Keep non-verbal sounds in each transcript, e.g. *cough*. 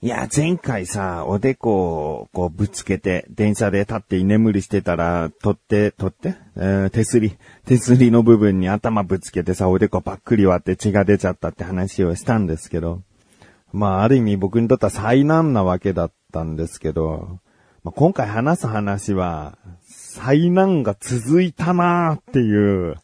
いや、前回さ、おでこをこうぶつけて、電車で立って居眠りしてたら、取って、取って、えー、手すり、手すりの部分に頭ぶつけてさ、おでこばっくり割って血が出ちゃったって話をしたんですけど、まあ、ある意味僕にとっては災難なわけだったんですけど、まあ、今回話す話は、災難が続いたなーっていう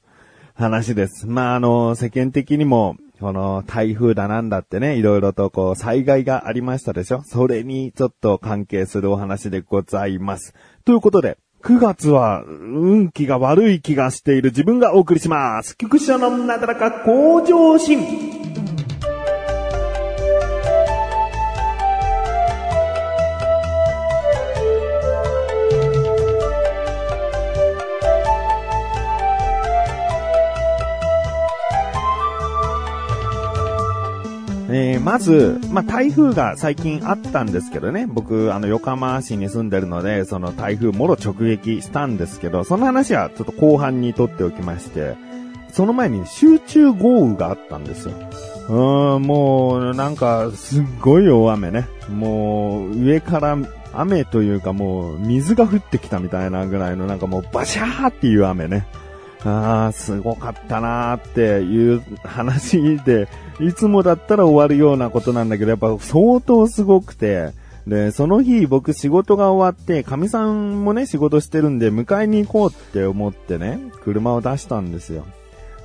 話です。まあ、あの、世間的にも、この台風だなんだってね、いろいろとこう災害がありましたでしょ？それにちょっと関係するお話でございます。ということで、9月は運気が悪い気がしている自分がお送りします。菊池のなだらか向上心。まず、まあ、台風が最近あったんですけどね、僕、あの、横浜市に住んでるので、その台風もろ直撃したんですけど、その話はちょっと後半にとっておきまして、その前に集中豪雨があったんですよ。うーん、もう、なんか、すっごい大雨ね。もう、上から雨というかもう、水が降ってきたみたいなぐらいの、なんかもう、バシャーっていう雨ね。ああ、すごかったなーっていう話で、いつもだったら終わるようなことなんだけど、やっぱ相当すごくて、で、その日僕仕事が終わって、神さんもね仕事してるんで迎えに行こうって思ってね、車を出したんですよ。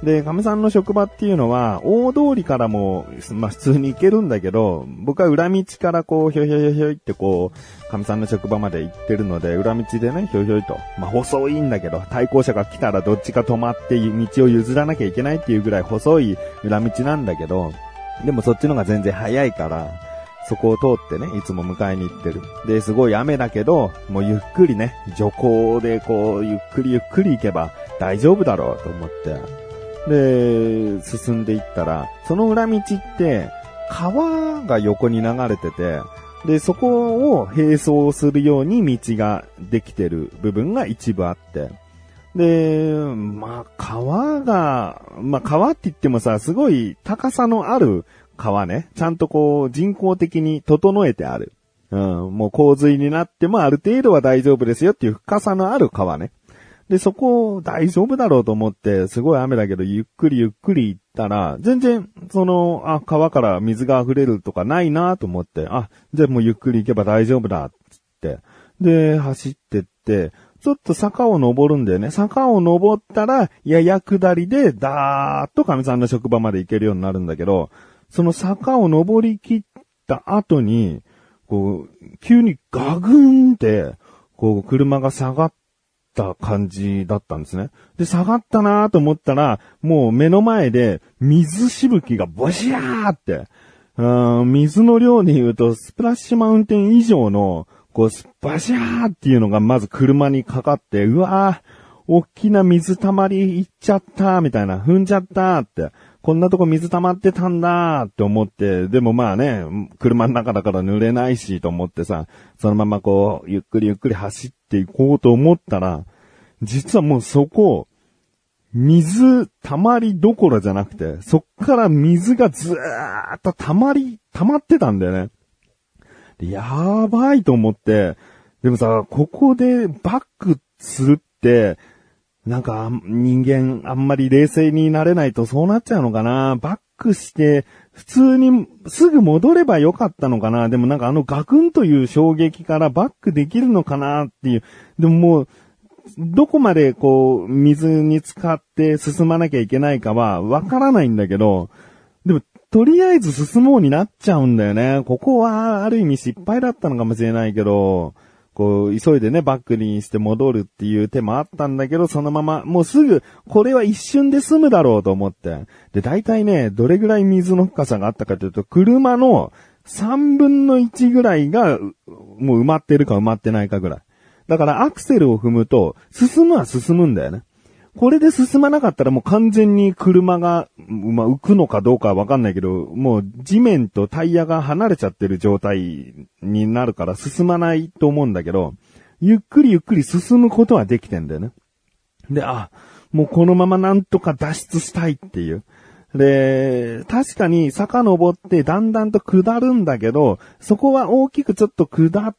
で、亀さんの職場っていうのは、大通りからも、まあ普通に行けるんだけど、僕は裏道からこう、ひょひょひょひょいってこう、亀さんの職場まで行ってるので、裏道でね、ひょひょいと。まあ細いんだけど、対向車が来たらどっちか止まって道を譲らなきゃいけないっていうぐらい細い裏道なんだけど、でもそっちのが全然早いから、そこを通ってね、いつも迎えに行ってる。で、すごい雨だけど、もうゆっくりね、徐行でこう、ゆっくりゆっくり行けば大丈夫だろうと思って、で、進んでいったら、その裏道って、川が横に流れてて、で、そこを並走するように道ができてる部分が一部あって、で、まあ、川が、まあ、川って言ってもさ、すごい高さのある川ね。ちゃんとこう、人工的に整えてある。うん、もう洪水になってもある程度は大丈夫ですよっていう深さのある川ね。で、そこ大丈夫だろうと思って、すごい雨だけど、ゆっくりゆっくり行ったら、全然、その、あ、川から水が溢れるとかないなと思って、あ、じゃあもうゆっくり行けば大丈夫だ、つって。で、走ってって、ちょっと坂を登るんだよね。坂を登ったら、やや下りで、だーっと神さんの職場まで行けるようになるんだけど、その坂を登り切った後に、こう、急にガグーンって、こう、車が下がった感じだったんですね。で、下がったなと思ったら、もう目の前で水しぶきがボシャーって、うん、水の量で言うと、スプラッシュマウンテン以上の、こう、バシャーっていうのがまず車にかかって、うわー、大きな水溜まりいっちゃった、みたいな、踏んじゃったって、こんなとこ水溜まってたんだって思って、でもまあね、車の中だから濡れないしと思ってさ、そのままこう、ゆっくりゆっくり走っっていこうと思ったら、実はもうそこ、水溜まりどころじゃなくて、そっから水がずーっと溜まり、溜まってたんだよね。やばいと思って、でもさ、ここでバックするって、なんか人間あんまり冷静になれないとそうなっちゃうのかなバックして、普通にすぐ戻ればよかったのかなでもなんかあのガクンという衝撃からバックできるのかなっていう。でももう、どこまでこう、水に浸かって進まなきゃいけないかはわからないんだけど、でも、とりあえず進もうになっちゃうんだよね。ここは、ある意味失敗だったのかもしれないけど、こう、急いでね、バックにして戻るっていう手もあったんだけど、そのまま、もうすぐ、これは一瞬で済むだろうと思って。で、大体ね、どれぐらい水の深さがあったかというと、車の3分の1ぐらいが、もう埋まってるか埋まってないかぐらい。だからアクセルを踏むと、進むは進むんだよね。これで進まなかったらもう完全に車が、まあ、浮くのかどうかはわかんないけど、もう地面とタイヤが離れちゃってる状態になるから進まないと思うんだけど、ゆっくりゆっくり進むことはできてんだよね。で、あ、もうこのままなんとか脱出したいっていう。で、確かに坂登ってだんだんと下るんだけど、そこは大きくちょっと下っ、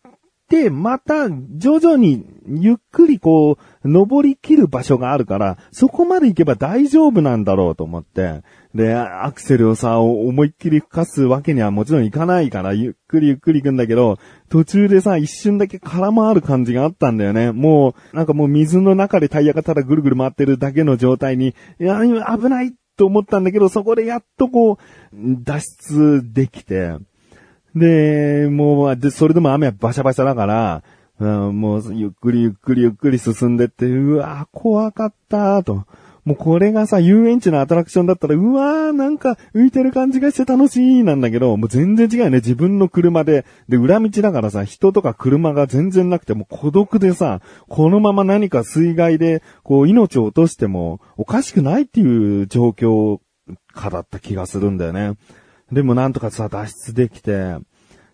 また、徐々に、ゆっくりこう、登り切る場所があるから、そこまで行けば大丈夫なんだろうと思って、で、アクセルをさ、思いっきり吹かすわけにはもちろんいかないから、ゆっくりゆっくり行くんだけど、途中でさ、一瞬だけ空回る感じがあったんだよね。もう、なんかもう水の中でタイヤがただぐるぐる回ってるだけの状態に、いや、危ないと思ったんだけど、そこでやっとこう、脱出できて、で、もう、で、それでも雨はバシャバシャだから、うん、もう、ゆっくりゆっくりゆっくり進んでって、うわ怖かったと。もうこれがさ、遊園地のアトラクションだったら、うわー、なんか浮いてる感じがして楽しいなんだけど、もう全然違うよね。自分の車で、で、裏道だからさ、人とか車が全然なくて、も孤独でさ、このまま何か水害で、こう、命を落としても、おかしくないっていう状況かだった気がするんだよね。でもなんとかさ、脱出できて、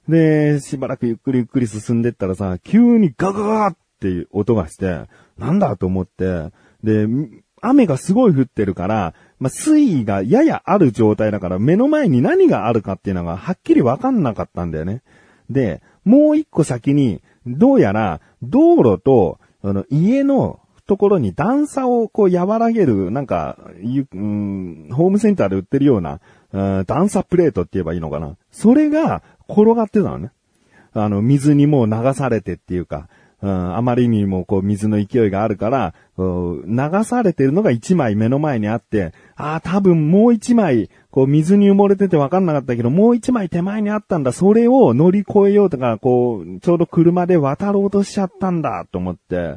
で、しばらくゆっくりゆっくり進んでったらさ、急にガガガっていう音がして、なんだと思って、で、雨がすごい降ってるから、まあ、水位がややある状態だから、目の前に何があるかっていうのがはっきりわかんなかったんだよね。で、もう一個先に、どうやら、道路と、あの、家のところに段差をこう和らげる、なんか、うん、ホームセンターで売ってるような、段差プレートって言えばいいのかな。それが転がってたのね。あの、水にもう流されてっていうか、うん、あまりにもこう水の勢いがあるから、流されてるのが一枚目の前にあって、ああ、多分もう一枚、こう水に埋もれてて分かんなかったけど、もう一枚手前にあったんだ。それを乗り越えようとか、こう、ちょうど車で渡ろうとしちゃったんだと思って、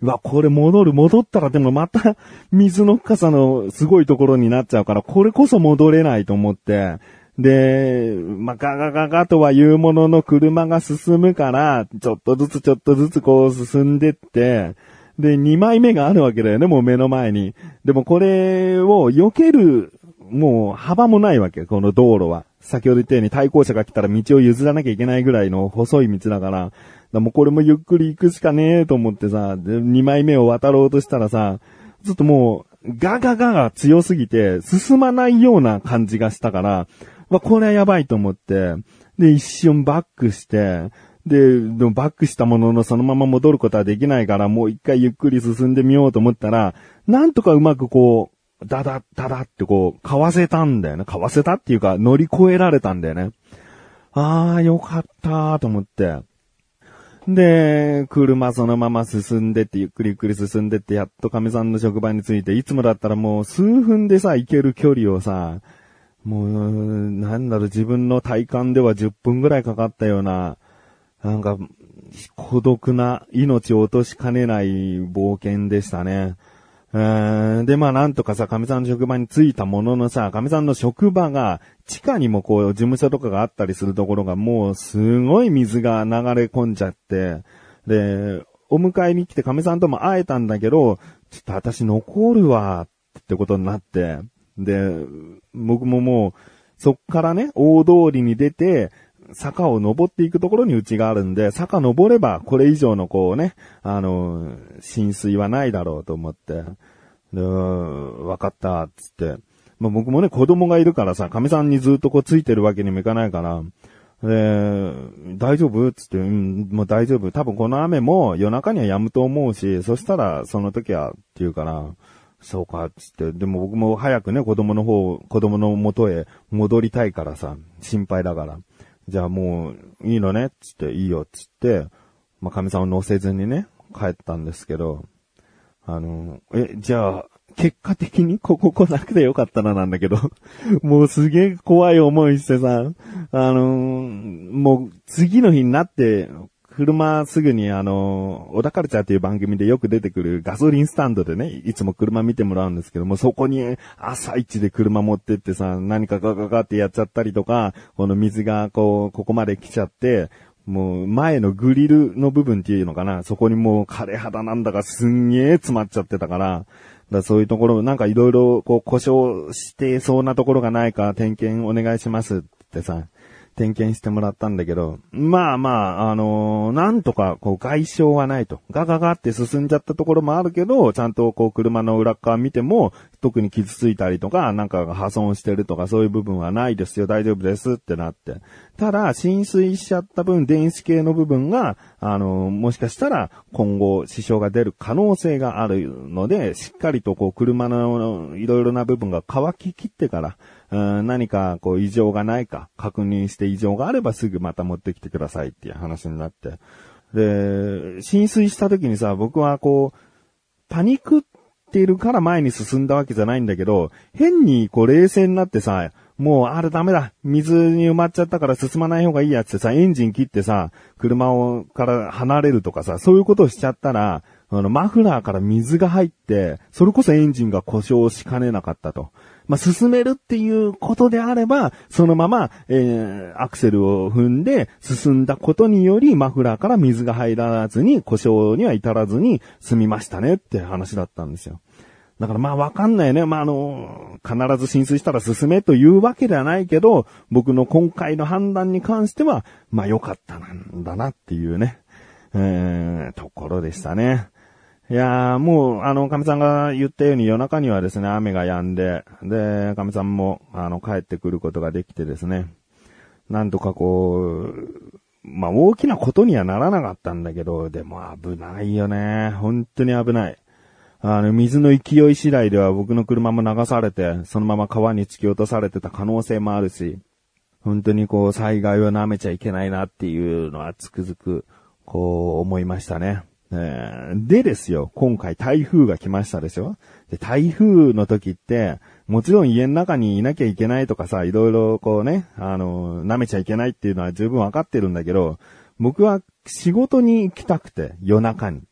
うわ、これ戻る、戻ったらでもまた水の深さのすごいところになっちゃうから、これこそ戻れないと思って、で、まあ、ガガガガとは言うものの車が進むから、ちょっとずつちょっとずつこう進んでって、で、2枚目があるわけだよね、もう目の前に。でもこれを避ける、もう幅もないわけ、この道路は。先ほど言ったように対向車が来たら道を譲らなきゃいけないぐらいの細い道だから、だもうこれもゆっくり行くしかねえと思ってさ、2枚目を渡ろうとしたらさ、ちょっともう、ガガガが強すぎて、進まないような感じがしたから、まあ、これはやばいと思って、で、一瞬バックして、で、でもバックしたもののそのまま戻ることはできないから、もう一回ゆっくり進んでみようと思ったら、なんとかうまくこう、ダダダダってこう、かわせたんだよね。かわせたっていうか、乗り越えられたんだよね。あー、よかったーと思って。で、車そのまま進んでって、ゆっくりゆっくり進んでって、やっと神さんの職場に着いて、いつもだったらもう数分でさ、行ける距離をさ、もう、なんだろう、自分の体感では10分ぐらいかかったような、なんか、孤独な命を落としかねない冒険でしたね。で、まあなんとかさ、神さんの職場に着いたもののさ、神さんの職場が、地下にもこう、事務所とかがあったりするところが、もうすごい水が流れ込んじゃって、で、お迎えに来て神さんとも会えたんだけど、ちょっと私残るわ、ってことになって、で、僕ももう、そっからね、大通りに出て、坂を登っていくところにうちがあるんで、坂登ればこれ以上のこうね、あの、浸水はないだろうと思って、で、わかった、つって。まあ、僕もね、子供がいるからさ、神さんにずっとこうついてるわけにもいかないから、で、大丈夫つって、うん、もう大丈夫。多分この雨も夜中には止むと思うし、そしたらその時は、っていうから、そうか、つって。でも僕も早くね、子供の方、子供の元へ戻りたいからさ、心配だから。じゃあもう、いいのねつって、いいよっ、つって、まあ、神さんを乗せずにね、帰ったんですけど、あの、え、じゃあ、結果的に *laughs* ここ来なくてよかったななんだけど、*laughs* もうすげえ怖い思いしてさ、あの、もう次の日になって、車すぐにあの、小田カルチャーっていう番組でよく出てくるガソリンスタンドでね、いつも車見てもらうんですけども、そこに朝一で車持ってってさ、何かガガガってやっちゃったりとか、この水がこう、ここまで来ちゃって、もう前のグリルの部分っていうのかな、そこにもう枯れ肌なんだかすんげえ詰まっちゃってたから、だそういうところ、なんかいろいろこう故障してそうなところがないか点検お願いしますってさ、点検してもらったんだけど、まあまあ、あのーなんとかこう外傷はないと。ガガガって進んじゃったところもあるけど、ちゃんとこう車の裏側見ても、特に傷ついたりとか、なんか破損してるとかそういう部分はないですよ、大丈夫ですってなって。ただ、浸水しちゃった分、電子系の部分が、あのもしかしたら今後支障が出る可能性があるので、しっかりとこう車のいろいろな部分が乾ききってから、うん何かこう異常がないか確認して異常があればすぐまた持ってきてくださいっていう話になって。で、浸水した時にさ、僕はこう、パニックっているから前に進んだわけじゃないんだけど、変にこう冷静になってさ、もうあれダメだ。水に埋まっちゃったから進まない方がいいやつってさ、エンジン切ってさ、車をから離れるとかさ、そういうことをしちゃったら、あの、マフラーから水が入って、それこそエンジンが故障しかねなかったと。まあ、進めるっていうことであれば、そのまま、えー、アクセルを踏んで進んだことにより、マフラーから水が入らずに、故障には至らずに済みましたねって話だったんですよ。だからまあわかんないね。まああの、必ず浸水したら進めというわけではないけど、僕の今回の判断に関しては、まあ良かったなんだなっていうね、えー、ところでしたね。いやー、もう、あの、神さんが言ったように夜中にはですね、雨が止んで、で、神さんも、あの、帰ってくることができてですね、なんとかこう、まあ、大きなことにはならなかったんだけど、でも危ないよね。本当に危ない。あの、水の勢い次第では僕の車も流されて、そのまま川に突き落とされてた可能性もあるし、本当にこう、災害を舐めちゃいけないなっていうのはつくづく、こう、思いましたね。えーでですよ、今回台風が来ましたでしょで、台風の時って、もちろん家の中にいなきゃいけないとかさ、いろいろこうね、あの、舐めちゃいけないっていうのは十分わかってるんだけど、僕は仕事に行きたくて、夜中に。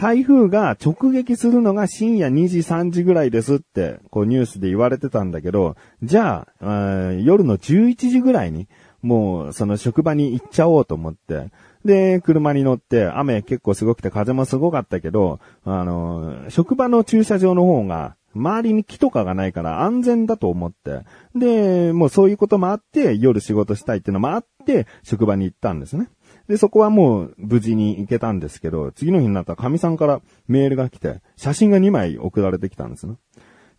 台風が直撃するのが深夜2時3時ぐらいですって、こうニュースで言われてたんだけど、じゃあ、夜の11時ぐらいに、もうその職場に行っちゃおうと思って、で、車に乗って、雨結構すごくて風もすごかったけど、あの、職場の駐車場の方が、周りに木とかがないから安全だと思って、で、もうそういうこともあって、夜仕事したいっていうのもあって、職場に行ったんですね。で、そこはもう無事に行けたんですけど、次の日になったら神さんからメールが来て、写真が2枚送られてきたんですね。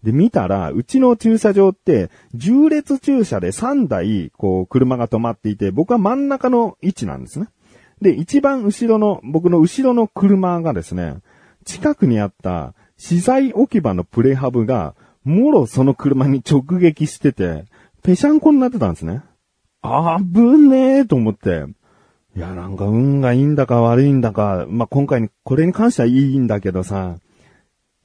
で、見たら、うちの駐車場って、重列駐車で3台、こう、車が止まっていて、僕は真ん中の位置なんですね。で、一番後ろの、僕の後ろの車がですね、近くにあった資材置き場のプレハブが、もろその車に直撃してて、ぺしゃんこになってたんですね。あぶねえと思って、いや、なんか運がいいんだか悪いんだか、まあ、今回に、これに関してはいいんだけどさ、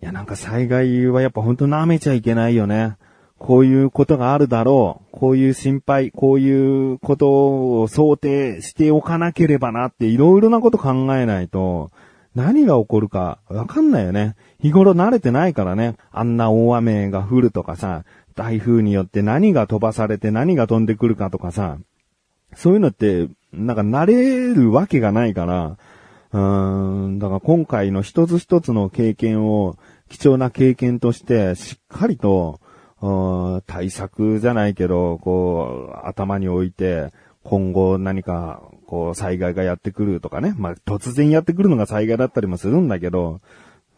いや、なんか災害はやっぱ本当舐めちゃいけないよね。こういうことがあるだろう。こういう心配、こういうことを想定しておかなければなっていろいろなこと考えないと、何が起こるかわかんないよね。日頃慣れてないからね。あんな大雨が降るとかさ、台風によって何が飛ばされて何が飛んでくるかとかさ、そういうのって、なんか慣れるわけがないから、うーん、だから今回の一つ一つの経験を貴重な経験としてしっかりと、対策じゃないけど、こう、頭に置いて、今後何か、こう、災害がやってくるとかね。まあ、突然やってくるのが災害だったりもするんだけど、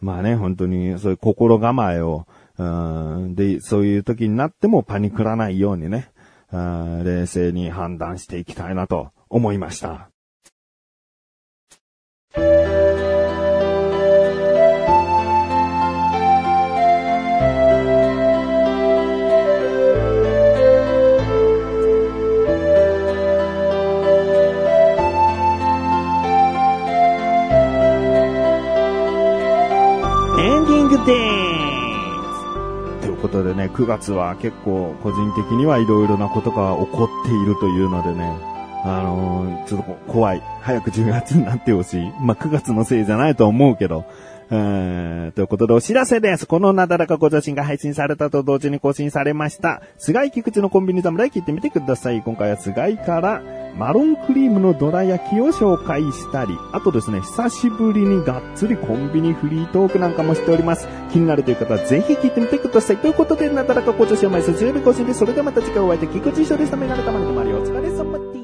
まあね、本当にそういう心構えを、うんで、そういう時になってもパニクらないようにね、冷静に判断していきたいなと思いました。9月は結構個人的にはいろいろなことが起こっているというのでね、あのーちょっと怖い。早く10月になってほしい。まあ、9月のせいじゃないと思うけど、えーということでお知らせです。このなだらかご写真が配信されたと同時に更新されました。菅井菊池のコンビニ侍聞いてみてください。今回は菅井からマロンクリームのどら焼きを紹介したり、あとですね、久しぶりにがっつりコンビニフリートークなんかもしております。気になるという方はぜひ聞いてみてください。ということで、なだらかご写真を毎週水曜日更新です、それではまた次回お会いできくちしょでした。メガネたまりのマリオお疲れ様です。